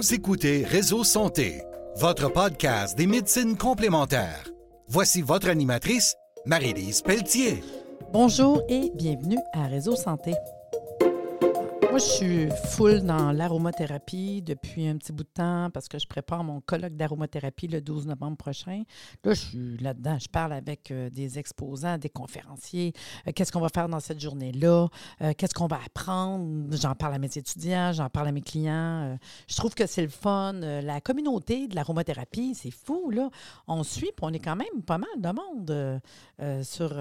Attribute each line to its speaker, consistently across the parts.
Speaker 1: Vous écoutez Réseau Santé, votre podcast des médecines complémentaires. Voici votre animatrice, Marie-Lise Pelletier.
Speaker 2: Bonjour et bienvenue à Réseau Santé. Moi, je suis full dans l'aromathérapie depuis un petit bout de temps parce que je prépare mon colloque d'aromathérapie le 12 novembre prochain. Là, je suis là-dedans. Je parle avec euh, des exposants, des conférenciers. Euh, qu'est-ce qu'on va faire dans cette journée-là? Euh, qu'est-ce qu'on va apprendre? J'en parle à mes étudiants, j'en parle à mes clients. je trouve que c'est le fun. la communauté de l'aromathérapie, c'est fou, là. On suit, puis on est quand même pas mal de monde sur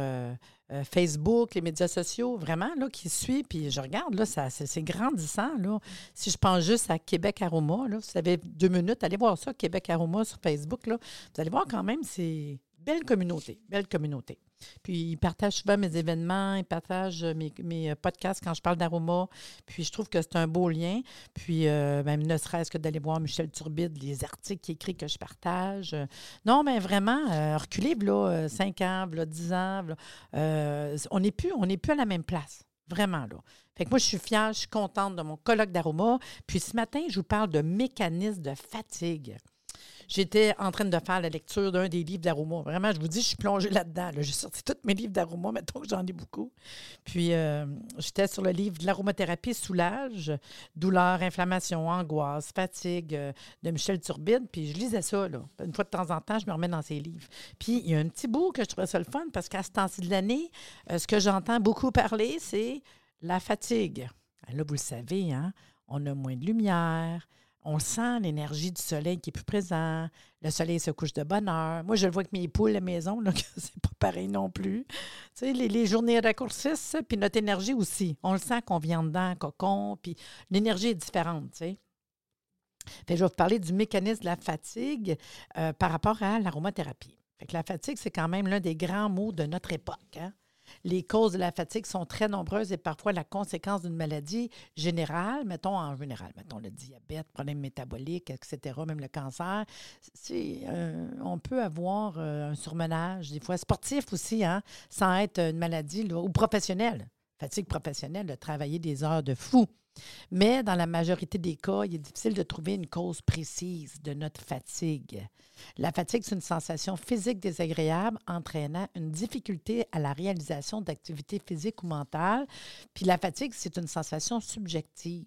Speaker 2: euh, Facebook, les médias sociaux, vraiment, là, qui suit, puis je regarde, là, ça, c'est, grandissant, là. Si je pense juste à Québec Aroma, là, vous avez deux minutes, allez voir ça, Québec Aroma sur Facebook, là. Vous allez voir quand même, c'est belle communauté, belle communauté. Puis, ils partagent souvent mes événements, ils partagent mes, euh, podcasts quand je parle d'aroma. Puis, je trouve que c'est un beau lien. Puis, euh, même ne serait-ce que d'aller voir Michel Turbide, les articles qu'il écrit que je partage. Non, mais vraiment, euh, reculer, là, 5 ans, là, 10 ans, on n'est plus, plus à la même place. Vraiment, là. Fait que moi, je suis fière, je suis contente de mon colloque d'aroma. Puis ce matin, je vous parle de mécanisme de fatigue. J'étais en train de faire la lecture d'un des livres d'Aroma. Vraiment, je vous dis, je suis plongée là-dedans. J'ai sorti tous mes livres d'Aroma, mettons que j'en ai beaucoup. Puis, euh, j'étais sur le livre de l'aromathérapie soulage, douleur, inflammation, angoisse, fatigue euh, de Michel Turbide. Puis, je lisais ça. Une fois de temps en temps, je me remets dans ces livres. Puis, il y a un petit bout que je trouvais ça le fun parce qu'à ce temps-ci de l'année, euh, ce que j'entends beaucoup parler, c'est la fatigue. Là, vous le savez, hein? On a moins de lumière, on sent l'énergie du soleil qui est plus présent. Le soleil se couche de bonne heure. Moi, je le vois avec mes poules à la maison, là, que c'est pas pareil non plus. Tu sais, les, journées raccourcissent, puis notre énergie aussi. On le sent qu'on vient dedans, cocon, puis l'énergie est différente, tu sais. je vais vous parler du mécanisme de la fatigue euh, par rapport à l'aromathérapie. la fatigue, c'est quand même l'un des grands mots de notre époque. Hein? Les causes de la fatigue sont très nombreuses et parfois la conséquence d'une maladie générale, mettons en général, mettons le diabète, problème métabolique, etc., même le cancer. Euh, on peut avoir euh, un surmenage, des fois sportif aussi, hein, sans être une maladie ou professionnelle. Fatigue professionnelle, de travailler des heures de fou. Mais dans la majorité des cas, il est difficile de trouver une cause précise de notre fatigue. La fatigue, c'est une sensation physique désagréable entraînant une difficulté à la réalisation d'activités physiques ou mentales. Puis la fatigue, c'est une sensation subjective.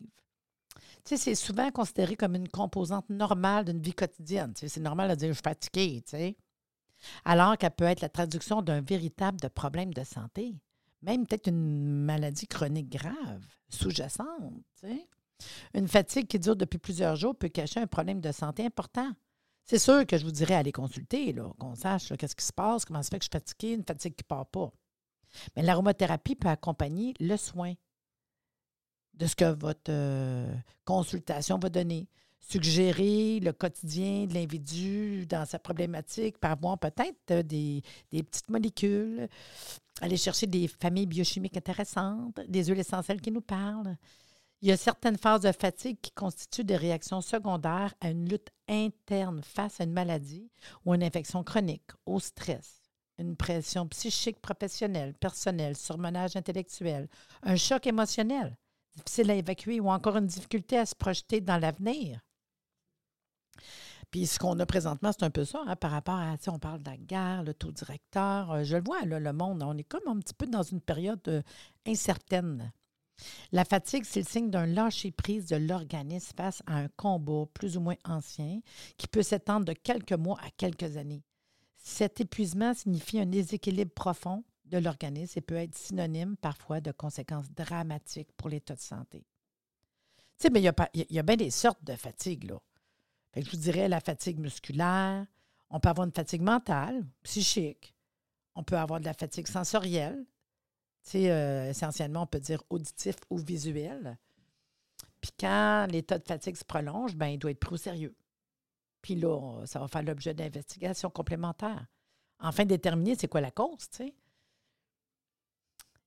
Speaker 2: Tu sais, c'est souvent considéré comme une composante normale d'une vie quotidienne. c'est normal de dire je suis fatigué, tu sais. Alors qu'elle peut être la traduction d'un véritable problème de santé même peut-être une maladie chronique grave, sous-jacente. Une fatigue qui dure depuis plusieurs jours peut cacher un problème de santé important. C'est sûr que je vous dirais aller consulter, qu'on sache qu'est-ce qui se passe, comment ça fait que je suis fatiguée, une fatigue qui ne part pas. Mais l'aromathérapie peut accompagner le soin de ce que votre euh, consultation va donner. Suggérer le quotidien de l'individu dans sa problématique par avoir peut-être euh, des, petites molécules, aller chercher des familles biochimiques intéressantes, des huiles essentielles qui nous parlent. Il y a certaines phases de fatigue qui constituent des réactions secondaires à une lutte interne face à une maladie ou une infection chronique, au stress, une pression psychique professionnelle, personnelle, surmenage intellectuel, un choc émotionnel, difficile à évacuer ou encore une difficulté à se projeter dans l'avenir. Puis ce qu'on a présentement, c'est un peu ça, hein, par rapport à, on parle de la guerre, le taux directeur. Euh, je le vois, le monde, on est comme un petit peu dans une période euh, incertaine. La fatigue, c'est le signe d'un lâcher-prise de l'organisme face à un combat plus ou moins ancien qui peut s'étendre de quelques mois à quelques années. Cet épuisement signifie un déséquilibre profond de l'organisme et peut être synonyme parfois de conséquences dramatiques pour l'état de santé. Tu sais, mais il y, a, y a bien des sortes de fatigue, là je vous dirais la fatigue musculaire. On peut avoir une fatigue mentale, psychique. On peut avoir de la fatigue sensorielle. Euh, essentiellement, on peut dire auditif ou visuel. Puis quand l'état de fatigue se prolonge, ben, il doit être pris au sérieux. Puis là, ça va faire l'objet d'investigations complémentaires. Enfin, déterminer c'est quoi la cause.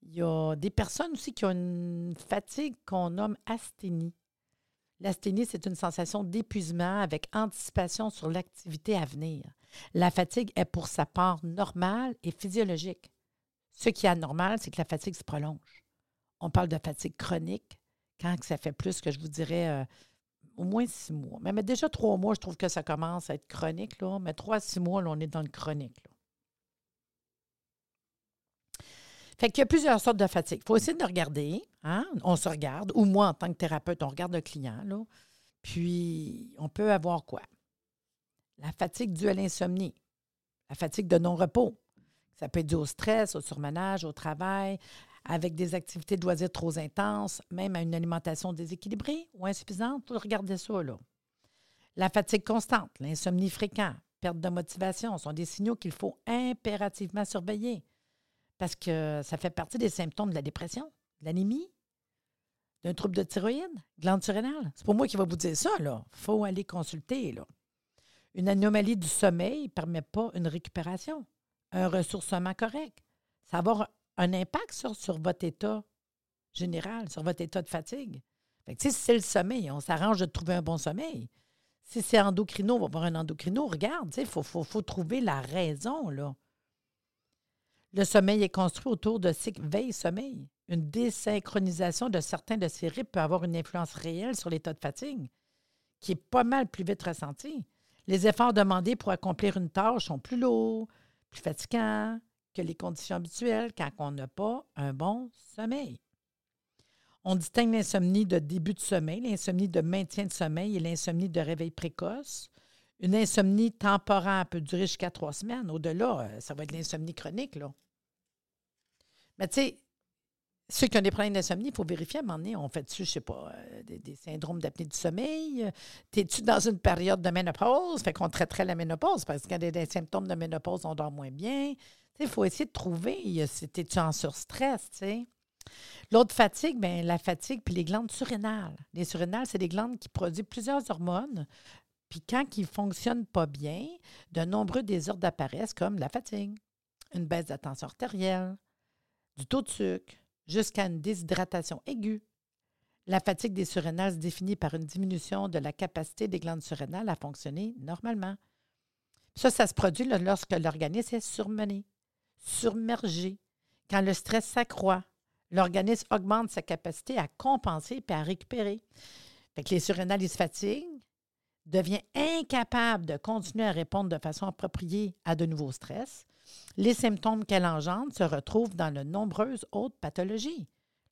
Speaker 2: Il y a des personnes aussi qui ont une fatigue qu'on nomme asthénie. L'asthénie, c'est une sensation d'épuisement avec anticipation sur l'activité à venir. La fatigue est pour sa part normale et physiologique. Ce qui est anormal, c'est que la fatigue se prolonge. On parle de fatigue chronique quand ça fait plus que je vous dirais, euh, Au moins six mois. Mais, déjà trois mois, je trouve que ça commence à être chronique. Mais trois à six mois, on est dans le chronique. Fait qu'il y a plusieurs sortes de fatigue. Il faut essayer de regarder. Hein? On se regarde. Ou moi, en tant que thérapeute, on regarde le client. Là. Puis, on peut avoir quoi? La fatigue due à l'insomnie. La fatigue de non-repos. Ça peut être dû au stress, au surmenage, au travail, avec des activités de loisirs trop intenses, même à une alimentation déséquilibrée ou insuffisante. Regardez ça, là. La fatigue constante, l'insomnie fréquente, perte de motivation sont des signaux qu'il faut impérativement surveiller parce que ça fait partie des symptômes de la dépression, de l'anémie, d'un trouble de thyroïde, glande surrénale. C'est pour moi qui va vous dire ça, là. Faut aller consulter, là. Une anomalie du sommeil ne permet pas une récupération, un ressourcement correct. Ça va avoir un impact sur, votre état général, sur votre état de fatigue. si c'est le sommeil, on s'arrange de trouver un bon sommeil. Si c'est endocrino, on va voir un endocrino. Regarde, il faut, faut, faut, trouver la raison. Là. Le sommeil est construit autour de cycle veille-sommeil. Une désynchronisation de certains de ces rythmes peut avoir une influence réelle sur l'état de fatigue, qui est pas mal plus vite ressenti. Les efforts demandés pour accomplir une tâche sont plus lourds, plus fatigants que les conditions habituelles quand on n'a pas un bon sommeil. On distingue l'insomnie de début de sommeil, l'insomnie de maintien de sommeil et l'insomnie de réveil précoce. Une insomnie temporaire peut durer jusqu'à trois semaines. Au-delà, euh, ça va être l'insomnie chronique. Là. Mais tu sais, ceux qui ont des problèmes d'insomnie, il faut vérifier à un moment donné, on fait-tu, je sais pas, euh, des, syndromes d'apnée du sommeil? T'es-tu dans une période de ménopause? Fait qu'on traiterait la ménopause parce qu'il y a des, symptômes de ménopause, on dort moins bien. Il faut essayer de trouver, t'es-tu en surstress, tu sais? L'autre fatigue, bien, la fatigue, puis les glandes surrénales. Les surrénales, c'est des glandes qui produisent plusieurs hormones. Puis quand ils ne fonctionnent pas bien, de nombreux désordres apparaissent comme la fatigue, une baisse de tension artérielle, du taux de sucre, jusqu'à une déshydratation aiguë. La fatigue des surrénales se définit par une diminution de la capacité des glandes surrénales à fonctionner normalement. Ça, ça se produit lorsque l'organisme est surmené, surmergé. Quand le stress s'accroît, l'organisme augmente sa capacité à compenser et à récupérer. Les surrénales, ils se fatiguent, devient incapable de continuer à répondre de façon appropriée à de nouveaux stress, les symptômes qu'elle engendre se retrouvent dans de nombreuses autres pathologies.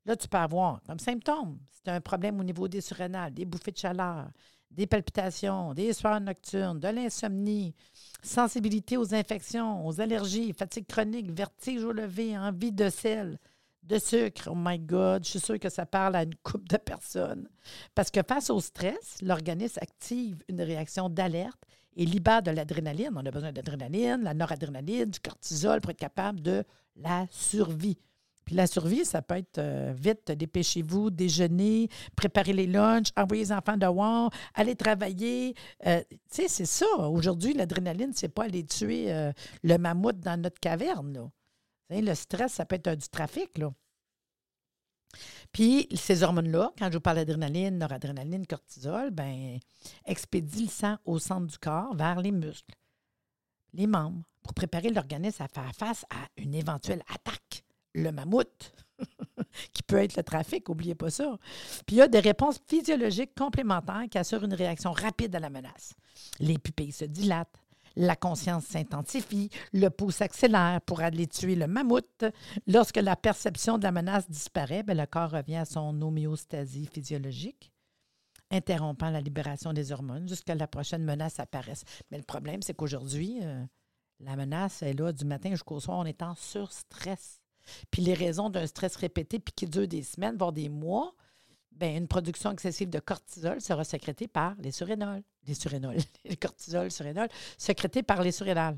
Speaker 2: Là, tu peux avoir comme symptômes, c'est un problème au niveau des surrénales, des bouffées de chaleur, des palpitations, des soirs nocturnes, de l'insomnie, sensibilité aux infections, aux allergies, fatigue chronique, vertige au lever, envie de sel, de sucre. Oh my God, je suis sûre que ça parle à une couple de personnes. Parce que face au stress, l'organisme active une réaction d'alerte et libère de l'adrénaline. On a besoin d'adrénaline, la noradrénaline, du cortisol pour être capable de la survie. Puis la survie, ça peut être euh, vite, dépêchez-vous, déjeuner, préparer les lunchs, envoyer les enfants dehors, aller travailler. Euh, tu sais, c'est ça. Aujourd'hui, l'adrénaline, c'est pas aller tuer euh, le mammouth dans notre caverne. Là. Le stress, ça peut être du trafic. Là. Puis ces hormones-là, quand je vous parle d'adrénaline, noradrénaline, cortisol, ben expédient le sang au centre du corps vers les muscles, les membres, pour préparer l'organisme à faire face à une éventuelle attaque. Le mammouth, qui peut être le trafic, n'oubliez pas ça. Puis il y a des réponses physiologiques complémentaires qui assurent une réaction rapide à la menace. Les pupilles se dilatent, la conscience s'intensifie, le pouls s'accélère pour aller tuer le mammouth. Lorsque la perception de la menace disparaît, bien, le corps revient à son homéostasie physiologique, interrompant la libération des hormones jusqu'à la prochaine menace apparaisse. Mais le problème, c'est qu'aujourd'hui, euh, la menace est là du matin jusqu'au soir, on est en surstress. Puis les raisons d'un stress répété, puis qui dure des semaines, voire des mois, bien, une production excessive de cortisol sera sécrétée par les surrénals. Les surrénals, les cortisol, surrénal, sécrétés par les surrénales.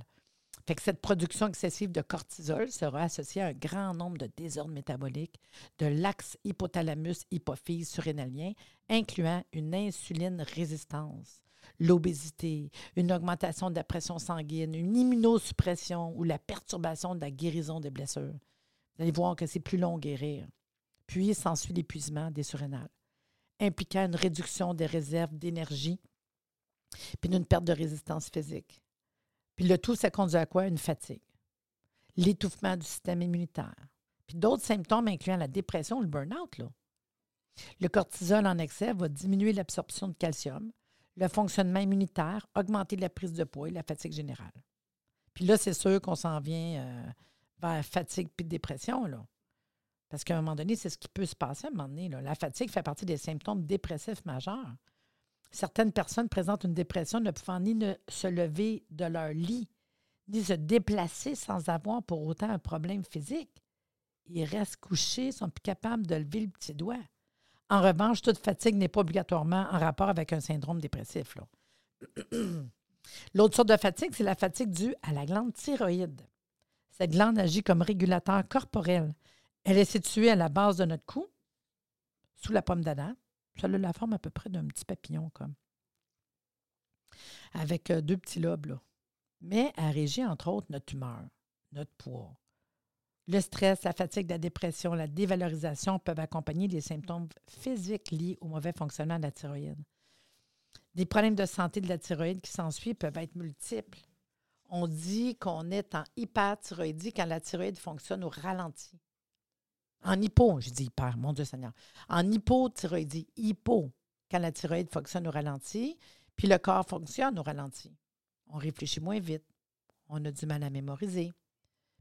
Speaker 2: Fait cette production excessive de cortisol sera associée à un grand nombre de désordres métaboliques de l'axe hypothalamus-hypophyse surrénalien, incluant une insuline résistance, l'obésité, une augmentation de la pression sanguine, une immunosuppression ou la perturbation de la guérison des blessures. Vous allez voir que c'est plus long guérir. Puis s'ensuit l'épuisement des surrénales, impliquant une réduction des réserves d'énergie, puis une perte de résistance physique. Puis le tout, ça conduit à quoi? Une fatigue, l'étouffement du système immunitaire, puis d'autres symptômes incluant la dépression ou le burn-out. Là. Le cortisol en excès va diminuer l'absorption de calcium, le fonctionnement immunitaire, augmenter la prise de poids et la fatigue générale. Puis là, c'est sûr qu'on s'en vient euh, vers fatigue puis dépression. Là. Parce qu'à un moment donné, c'est ce qui peut se passer à un moment donné. La fatigue fait partie des symptômes dépressifs majeurs. Certaines personnes présentent une dépression ne pouvant ni se lever de leur lit, ni se déplacer sans avoir pour autant un problème physique. Ils restent couchés, sont plus capables de lever le petit doigt. En revanche, toute fatigue n'est pas obligatoirement en rapport avec un syndrome dépressif. L'autre sorte de fatigue, c'est la fatigue due à la glande thyroïde. Cette glande agit comme régulateur corporel. Elle est située à la base de notre cou, sous la pomme d'Adam. Ça a la forme à peu près d'un petit papillon, comme. Avec euh, deux petits lobes, Mais elle régit, entre autres, notre humeur, notre poids. Le stress, la fatigue, la dépression, la dévalorisation peuvent accompagner des symptômes physiques liés au mauvais fonctionnement de la thyroïde. Des problèmes de santé de la thyroïde qui s'ensuivent peuvent être multiples. On dit qu'on est en hyperthyroïdie quand la thyroïde fonctionne au ralenti. En hypo, je dis hyper, mon Dieu Seigneur. En hypothyroïdie, hypo, quand la thyroïde fonctionne au ralenti, puis le corps fonctionne au ralenti. On réfléchit moins vite. On a du mal à mémoriser.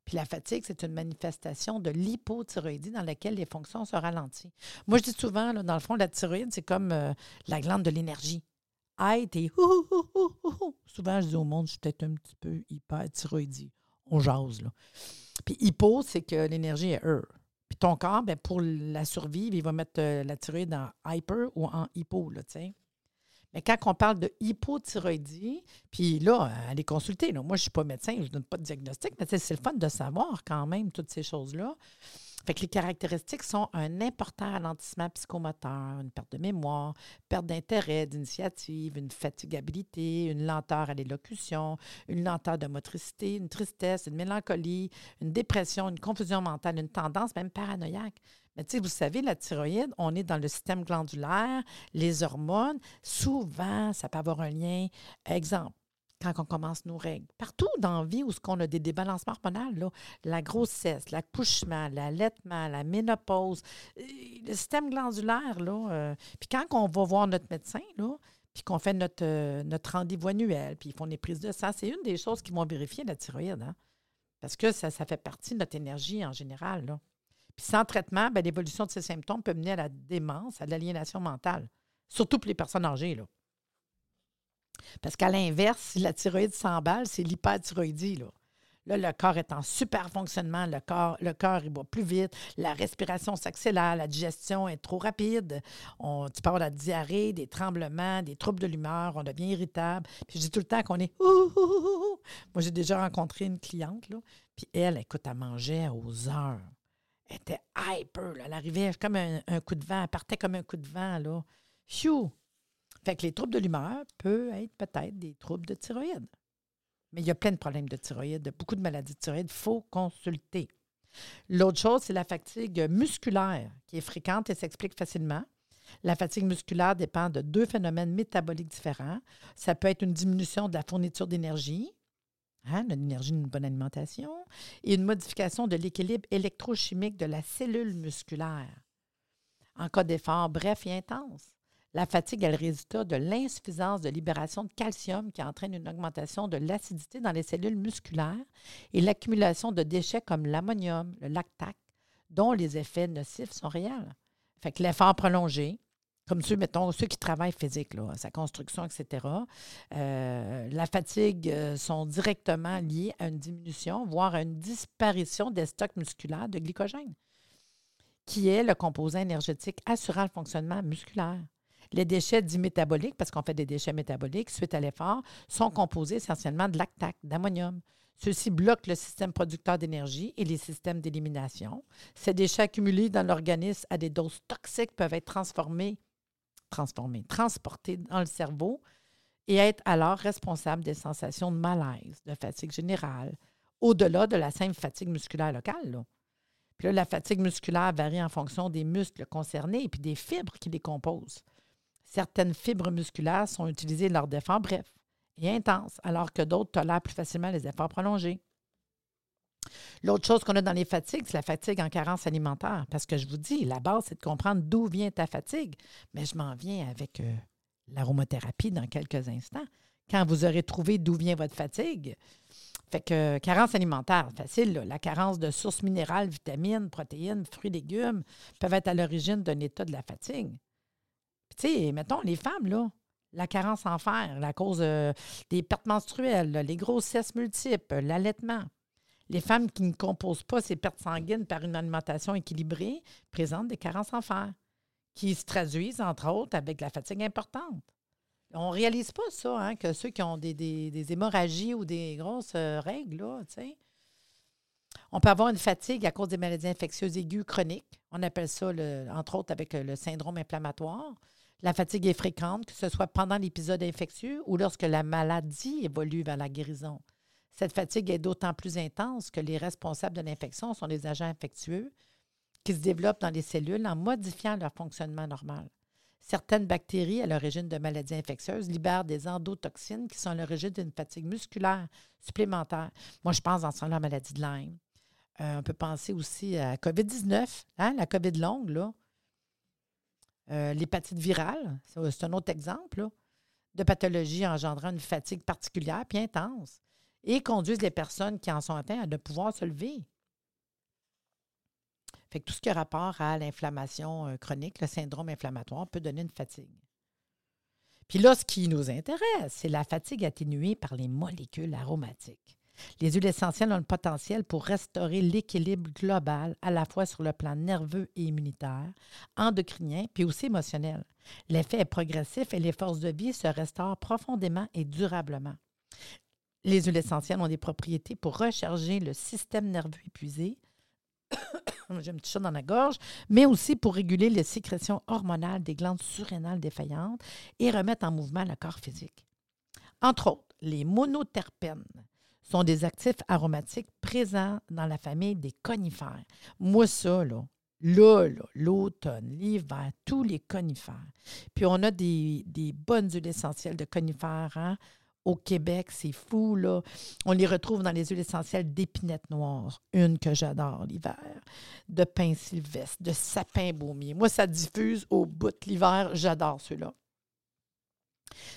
Speaker 2: Puis la fatigue, c'est une manifestation de l'hypothyroïdie dans laquelle les fonctions se ralentissent. Moi, je dis souvent, dans le fond, la thyroïde, c'est comme euh, la glande de l'énergie. Aïe, t'es Souvent, je dis au monde, je suis peut-être un petit peu hyperthyroïdie. On jase, là. Puis hypo, c'est que l'énergie est E. Ton corps, ben, pour la survivre, il va mettre euh, la thyroïde en hyper ou en hypo, là, tu sais. Mais quand on parle de hypothyroïdie, puis là, allez consulter. Moi, je ne suis pas médecin, je ne donne pas de diagnostic, mais c'est le fun de savoir quand même toutes ces choses-là. Fait les caractéristiques sont un important ralentissement psychomoteur, une perte de mémoire, perte d'intérêt, d'initiative, une fatigabilité, une lenteur à l'élocution, une lenteur de motricité, une tristesse, une mélancolie, une dépression, une confusion mentale, une tendance même paranoïaque. Mais tu sais, vous savez, la thyroïde, on est dans le système glandulaire, les hormones. Souvent, ça peut avoir un lien. Exemple, quand on commence nos règles. Partout dans la vie où on a des débalancements hormonaux, la grossesse, l'accouchement, l'allaitement, la ménopause, euh, le système glandulaire, là, euh, puis quand on va voir notre médecin, puis qu'on fait notre, euh, notre rendez-vous annuel, puis ils font des prises de sang, c'est une des choses qui vont vérifier la thyroïde, hein, parce que ça, fait partie de notre énergie en général. Puis sans traitement, ben, l'évolution de ces symptômes peut mener à la démence, à l'aliénation mentale, surtout pour les personnes âgées. Là. Parce qu'à l'inverse, si la thyroïde s'emballe, c'est l'hyperthyroïdie. Là. Là, le corps est en super fonctionnement, le corps, le cœur il va plus vite, la respiration s'accélère, la digestion est trop rapide. On, tu avoir de la diarrhée, des tremblements, des troubles de l'humeur, on devient irritable. Puis je dis tout le temps qu'on est Moi, j'ai déjà rencontré une cliente, là, puis elle, écoute, elle mangeait aux heures. Elle était hyper. Là. Elle arrivait comme un, coup de vent. Elle partait comme un coup de vent. Là. Fait que les troubles de l'humeur peuvent être peut-être des troubles de thyroïde. Mais il y a plein de problèmes de thyroïde, beaucoup de maladies de thyroïde. Il faut consulter. L'autre chose, c'est la fatigue musculaire, qui est fréquente et s'explique facilement. La fatigue musculaire dépend de deux phénomènes métaboliques différents. Ça peut être une diminution de la fourniture d'énergie, hein, l'énergie d'une bonne alimentation, et une modification de l'équilibre électrochimique de la cellule musculaire. En cas d'effort bref et intense, la fatigue est le résultat de l'insuffisance de libération de calcium qui entraîne une augmentation de l'acidité dans les cellules musculaires et l'accumulation de déchets comme l'ammonium, le lactate, dont les effets nocifs sont réels. Fait que l'effort prolongé, comme ceux, ceux qui travaillent physique, là, sa construction, etc., euh, la fatigue euh, sont directement liés à une diminution, voire à une disparition des stocks musculaires de glycogène, qui est le composant énergétique assurant le fonctionnement musculaire. Les déchets dits métaboliques, parce qu'on fait des déchets métaboliques suite à l'effort, sont composés essentiellement de lactate, d'ammonium. Ceux-ci bloquent le système producteur d'énergie et les systèmes d'élimination. Ces déchets accumulés dans l'organisme à des doses toxiques peuvent être transformés, transformés, transportés dans le cerveau et être alors responsables des sensations de malaise, de fatigue générale, au-delà de la simple fatigue musculaire locale. Puis la fatigue musculaire varie en fonction des muscles concernés et des fibres qui les composent. Certaines fibres musculaires sont utilisées lors d'efforts brefs et intenses, alors que d'autres tolèrent plus facilement les efforts prolongés. L'autre chose qu'on a dans les fatigues, c'est la fatigue en carence alimentaire. Parce que je vous dis, la base, c'est de comprendre d'où vient ta fatigue. Mais je m'en viens avec euh, l'aromathérapie dans quelques instants. Quand vous aurez trouvé d'où vient votre fatigue, fait que carence alimentaire, facile, la carence de sources minérales, vitamines, protéines, fruits, légumes peuvent être à l'origine d'un état de la fatigue. Tu sais, mettons, les femmes, là, la carence en fer, la cause euh, des pertes menstruelles, les grossesses multiples, l'allaitement. Les femmes qui ne composent pas ces pertes sanguines par une alimentation équilibrée présentent des carences en fer, qui se traduisent, entre autres, avec la fatigue importante. On ne réalise pas ça, hein, que ceux qui ont des, hémorragies ou des grosses euh, règles, là. On peut avoir une fatigue à cause des maladies infectieuses aiguës chroniques. On appelle ça, entre autres, avec le syndrome inflammatoire. La fatigue est fréquente, que ce soit pendant l'épisode infectieux ou lorsque la maladie évolue vers la guérison. Cette fatigue est d'autant plus intense que les responsables de l'infection sont des agents infectieux qui se développent dans les cellules en modifiant leur fonctionnement normal. Certaines bactéries à l'origine de maladies infectieuses libèrent des endotoxines qui sont à l'origine d'une fatigue musculaire supplémentaire. Moi, je pense dans la maladie de Lyme. Euh, on peut penser aussi à COVID-19, hein, la COVID longue, là. Euh, l'hépatite virale, c'est un autre exemple de pathologie engendrant une fatigue particulière puis intense et conduisent les personnes qui en sont atteintes à ne pouvoir se lever. Fait que tout ce qui a rapport à l'inflammation euh, chronique, le syndrome inflammatoire, peut donner une fatigue. Puis là, ce qui nous intéresse, c'est la fatigue atténuée par les molécules aromatiques. Les huiles essentielles ont le potentiel pour restaurer l'équilibre global à la fois sur le plan nerveux et immunitaire, endocrinien, puis aussi émotionnel. L'effet est progressif et les forces de vie se restaurent profondément et durablement. Les huiles essentielles ont des propriétés pour recharger le système nerveux épuisé, j'ai un petit chat dans la gorge, mais aussi pour réguler les sécrétions hormonales des glandes surrénales défaillantes et remettre en mouvement le corps physique. Entre autres, les monoterpènes sont des actifs aromatiques présents dans la famille des conifères. Moi, ça, là, là, l'automne, l'hiver, tous les conifères. Puis on a des, bonnes huiles essentielles de conifères. Hein? au Québec, c'est fou, là. On les retrouve dans les huiles essentielles d'épinette noire, une que j'adore l'hiver, de pain sylvestre, de sapin baumier. Moi, ça diffuse au bout de l'hiver, j'adore ceux-là.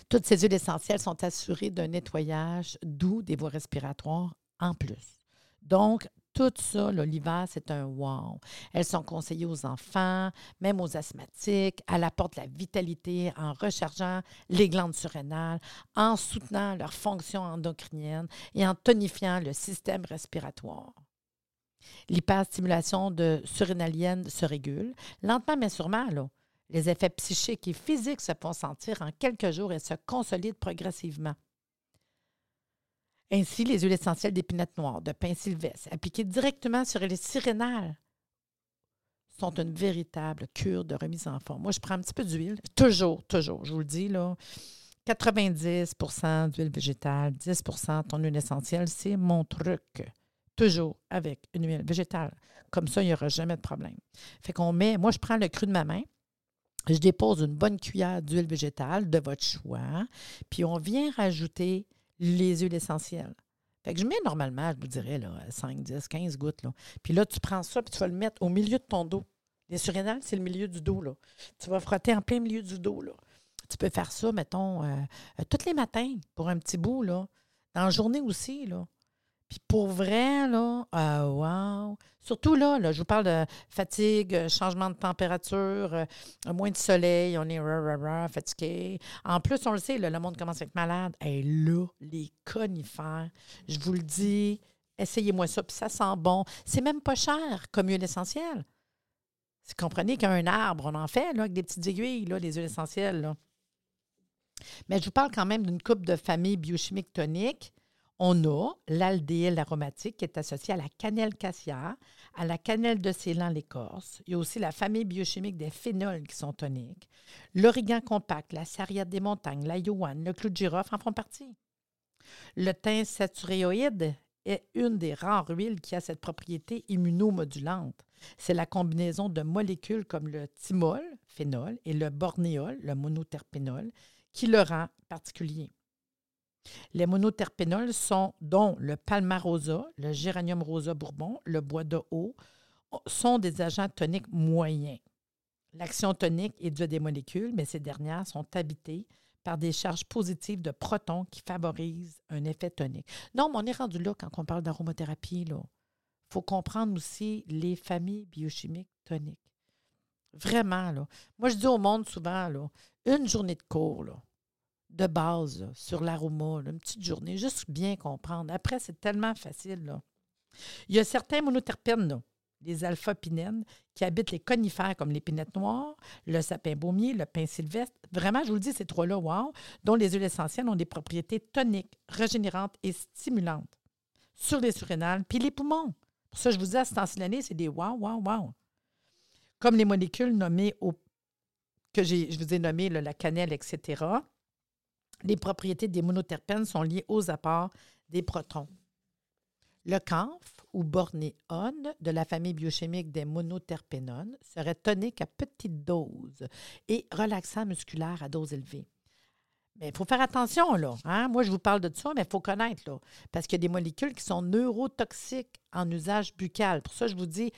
Speaker 2: Toutes ces huiles essentielles sont assurées d'un nettoyage doux des voies respiratoires en plus. Donc, tout ça, l'hiver, c'est un wow. Elles sont conseillées aux enfants, même aux asthmatiques. Elles apportent la vitalité en rechargeant les glandes surrénales, en soutenant leur fonction endocrinienne et en tonifiant le système respiratoire. L'hyperstimulation de surrénalienne se régule, lentement mais sûrement. Les effets psychiques et physiques se font sentir en quelques jours et se consolident progressivement. Ainsi, les huiles essentielles d'épinette noire, de pain sylvestre, appliquées directement sur les sirénales, sont une véritable cure de remise en forme. Moi, je prends un petit peu d'huile, toujours, toujours, je vous le dis, là. 90% d'huile végétale, 10% ton huile essentielle, c'est mon truc. Toujours avec une huile végétale. Comme ça, il n'y aura jamais de problème. Fait qu'on met, moi, je prends le cru de ma main, je dépose une bonne cuillère d'huile végétale de votre choix, puis on vient rajouter les huiles essentielles. Fait que je mets normalement, je vous dirais, là, 5, 10, 15 gouttes. Là. Puis là, tu prends ça, puis tu vas le mettre au milieu de ton dos. Les surrénales, c'est le milieu du dos. Là. Tu vas frotter en plein milieu du dos. Là. Tu peux faire ça, mettons, euh, euh, tous les matins pour un petit bout. Là. Dans la journée aussi. Là. Puis pour vrai, là, euh, wow! Surtout là, là, je vous parle de fatigue, euh, changement de température, euh, moins de soleil, on est rah, fatigué. En plus, on le sait, le monde commence à être malade. Et là, les conifères, je vous le dis, essayez-moi ça, puis ça sent bon. C'est même pas cher comme huile essentielle. Vous comprenez qu'un arbre, on en fait là, avec des petites aiguilles, là, des huiles essentielles. Là. Mais je vous parle quand même d'une coupe de famille biochimique tonique on a l'aldéhyde aromatique qui est associé à la cannelle cassia, à la cannelle de Ceylan, l'écorce. Il y a aussi la famille biochimique des phénols qui sont toniques. L'origan compact, la sarriette des montagnes, la yoane, le clou de girofle en font partie. Le thym saturéoïde est une des rares huiles qui a cette propriété immunomodulante. C'est la combinaison de molécules comme le thymol, phénol, et le bornéol, le monoterpénol, qui le rend particulier. Les monoterpénols sont, dont le palmarosa, le géranium rosa bourbon, le bois de haut, sont des agents toniques moyens. L'action tonique est due à des molécules, mais ces dernières sont habitées par des charges positives de protons qui favorisent un effet tonique. Non, mais on est rendu là quand on parle d'aromathérapie. Il faut comprendre aussi les familles biochimiques toniques. Vraiment, là. Moi, je dis au monde souvent, là, une journée de cours, là, de base, sur l'aroma, une petite journée, juste bien comprendre. Après, c'est tellement facile. Il y a certains monoterpènes, les alpha-pinènes, qui habitent les conifères comme l'épinette noire, le sapin baumier, le pin sylvestre. Vraiment, je vous le dis, ces trois-là, wow, dont les huiles essentielles ont des propriétés toniques, régénérantes et stimulantes sur les surrénales puis les poumons. Pour ça, je vous dis, à ce c'est des wow, wow, wow. Comme les molécules nommées au, que je vous ai nommées, la cannelle, etc. Les propriétés des monoterpènes sont liées aux apports des protons. Le camph ou bornéone de la famille biochimique des monoterpénones serait tonique à petite dose et relaxant musculaire à dose élevée. Mais il faut faire attention, là. Hein? Moi, je vous parle de ça, mais il faut connaître, là. Parce qu'il y a des molécules qui sont neurotoxiques en usage buccal. Pour ça, je vous dis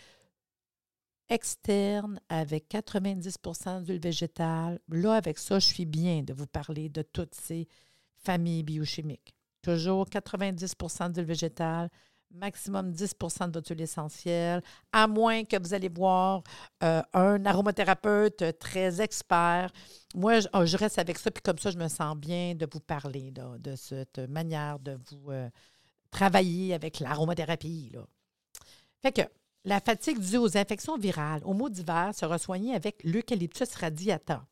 Speaker 2: externe avec 90% d'huile végétale. Là, avec ça, je suis bien de vous parler de toutes ces familles biochimiques. Toujours 90% d'huile végétale, maximum 10 de votre huile essentielle, à moins que vous allez voir euh, un aromathérapeute très expert. Moi, oh, je, reste avec ça, puis comme ça, je me sens bien de vous parler de cette manière de vous euh, travailler avec l'aromathérapie. Fait que la fatigue due aux infections virales, aux maux d'hiver, sera soignée avec l'eucalyptus radiata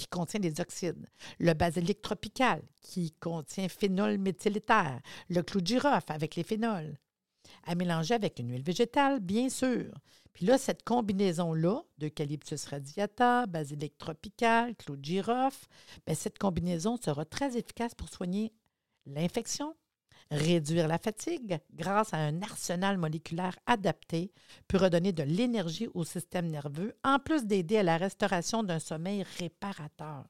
Speaker 2: qui contient des oxydes, le basilic tropical, qui contient phénol méthyléther, le clou de girofle avec les phénols, à mélanger avec une huile végétale, bien sûr. Puis là, cette combinaison-là, d'eucalyptus radiata, basilic tropical, clou de girofle, bien, cette combinaison sera très efficace pour soigner l'infection, Réduire la fatigue grâce à un arsenal moléculaire adapté peut redonner de l'énergie au système nerveux, en plus d'aider à la restauration d'un sommeil réparateur.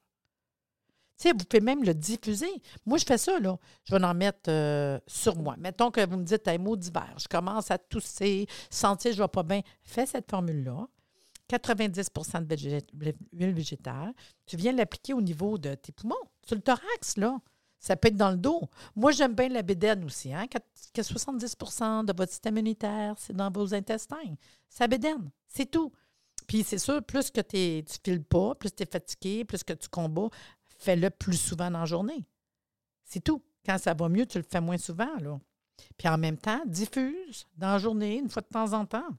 Speaker 2: Tu vous pouvez même le diffuser. Moi, je fais ça, là. Je vais en mettre euh, sur moi. Mettons que vous me dites un mot d'hiver, je commence à tousser, sentir je ne vais pas bien. Fais cette formule-là. 90% de huile végétale. Tu viens l'appliquer au niveau de tes poumons, sur le thorax, là. Ça peut être dans le dos. Moi, j'aime bien la bédaine aussi. Hein? Que 70% de votre système immunitaire, c'est dans vos intestins. Ça bédaine. C'est tout. Puis c'est sûr, plus que tu ne files pas, plus tu es fatigué, plus que tu combats, fais-le plus souvent dans la journée. C'est tout. Quand ça va mieux, tu le fais moins souvent. Là. Puis en même temps, diffuse dans la journée, une fois de temps en temps.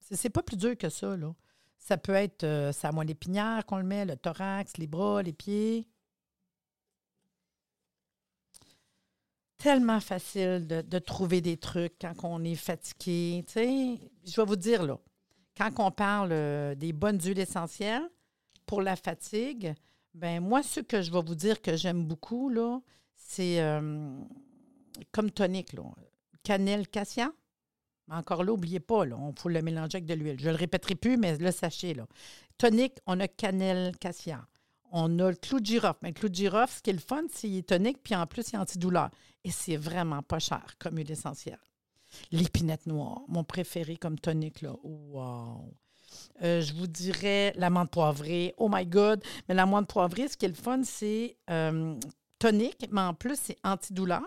Speaker 2: C'est pas plus dur que ça. Là. Ça peut être euh, ça moelle épinière qu'on le met, le thorax, les bras, les pieds. Tellement facile de, trouver des trucs quand on est fatigué. Je vais vous dire, là, quand on parle euh, des bonnes huiles essentielles pour la fatigue, ben moi, ce que je vais vous dire que j'aime beaucoup, là, c'est euh, comme tonique, là. Cannelle cassia. Encore là, n'oubliez pas, on faut le mélanger avec de l'huile. Je ne le répéterai plus, mais le sachez. Là. Tonique, on a cannelle cassia. On a le clou de girofle. Mais le clou de girofle, ce qui est le fun, c'est tonique, puis en plus, il est antidouleur. Et c'est vraiment pas cher comme huile essentielle. L'épinette noire, mon préféré comme tonique. Là. Wow! Euh, je vous dirais l'amande poivrée. Oh my God! Mais l'amande poivrée, ce qui est le fun, c'est euh, tonique, mais en plus, c'est antidouleur.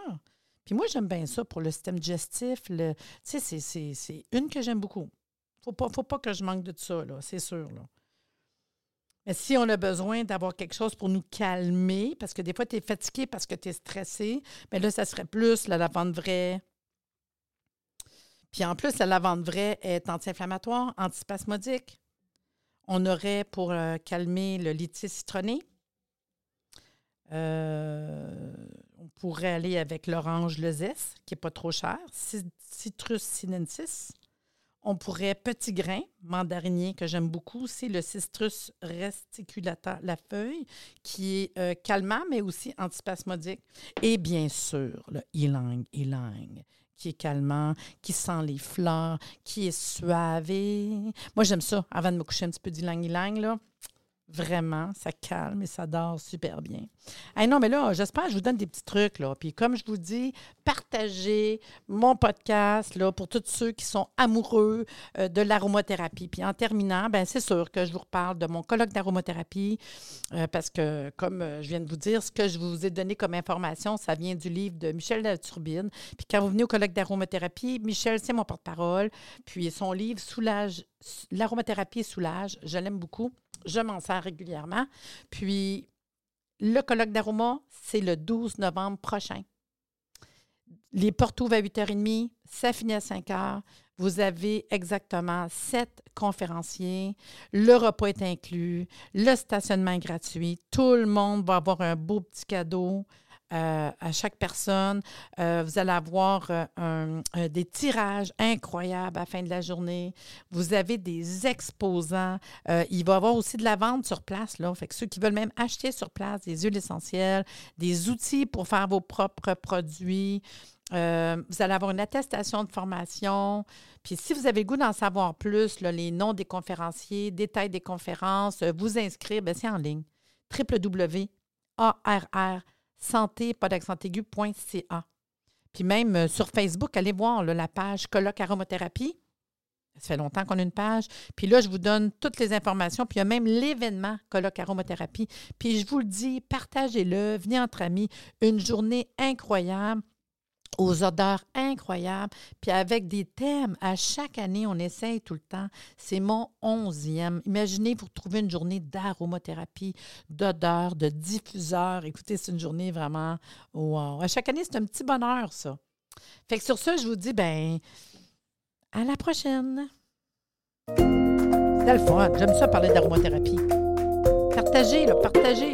Speaker 2: Puis moi, j'aime bien ça pour le système digestif. Tu sais, c'est une que j'aime beaucoup. Il ne faut pas que je manque de ça, là, c'est sûr. Là. Mais si on a besoin d'avoir quelque chose pour nous calmer, parce que des fois, tu es fatigué parce que tu es stressé, mais là, ça serait plus la lavande vraie. Puis en plus, la lavande vraie est anti-inflammatoire, antispasmodique. On aurait pour euh, calmer le lithium citronné. Euh, pourrait aller avec l'orange le qui n'est pas trop cher, Citrus sinensis. On pourrait petit grain, mandarinier, que j'aime beaucoup aussi, le Citrus resticulata, la feuille, qui est euh, calmant, mais aussi antispasmodique. Et bien sûr, le ylang ylang, qui est calmant, qui sent les fleurs, qui est suave. Moi, j'aime ça. Avant de me coucher un petit peu d'ylang ylang, là, Vraiment, ça calme et ça dort super bien. Non, mais là, j'espère que je vous donne des petits trucs. Là. Puis comme je vous dis, partagez mon podcast là, pour tous ceux qui sont amoureux euh, de l'aromathérapie. Puis en terminant, ben c'est sûr que je vous reparle de mon colloque d'aromathérapie euh, parce que, comme euh, je viens de vous dire, ce que je vous ai donné comme information, ça vient du livre de Michel Turbine. Puis quand vous venez au colloque d'aromathérapie, Michel, c'est mon porte-parole. Puis son livre Soulage, l'aromathérapie soulage, je l'aime beaucoup. Je m'en sers régulièrement. Puis, le colloque d'aroma, c'est le 12 novembre prochain. Les portes ouvrent à 8h30, ça finit à 5 h. Vous avez exactement sept conférenciers. Le repas est inclus. Le stationnement est gratuit. Tout le monde va avoir un beau petit cadeau. Euh, à chaque personne. Euh, vous allez avoir euh, des tirages incroyables à la fin de la journée. Vous avez des exposants. il va y avoir aussi de la vente sur place. Là. Fait que ceux qui veulent même acheter sur place des huiles essentielles, des outils pour faire vos propres produits. vous allez avoir une attestation de formation. Puis si vous avez le goût d'en savoir plus, les noms des conférenciers, détails des conférences, vous inscrire, ben, c'est en ligne. www.arr santé, aigu.ca. Puis même euh, sur Facebook, allez voir la page Colloque Aromathérapie. Ça fait longtemps qu'on a une page. Puis là, je vous donne toutes les informations. Puis il y a même l'événement Colloque Aromathérapie. Puis je vous le dis, partagez-le, venez entre amis. Une journée incroyable aux odeurs incroyables, puis avec des thèmes. À chaque année, on essaye tout le temps. C'est mon onzième. Imaginez, vous trouvez une journée d'aromathérapie, d'odeurs, de diffuseurs. Écoutez, c'est une journée vraiment wow. À chaque année, c'est un petit bonheur, ça. Fait que sur ça, je vous dis, ben, à la prochaine. C'est le fun. J'aime ça parler d'aromathérapie. Partagez, là, partagez.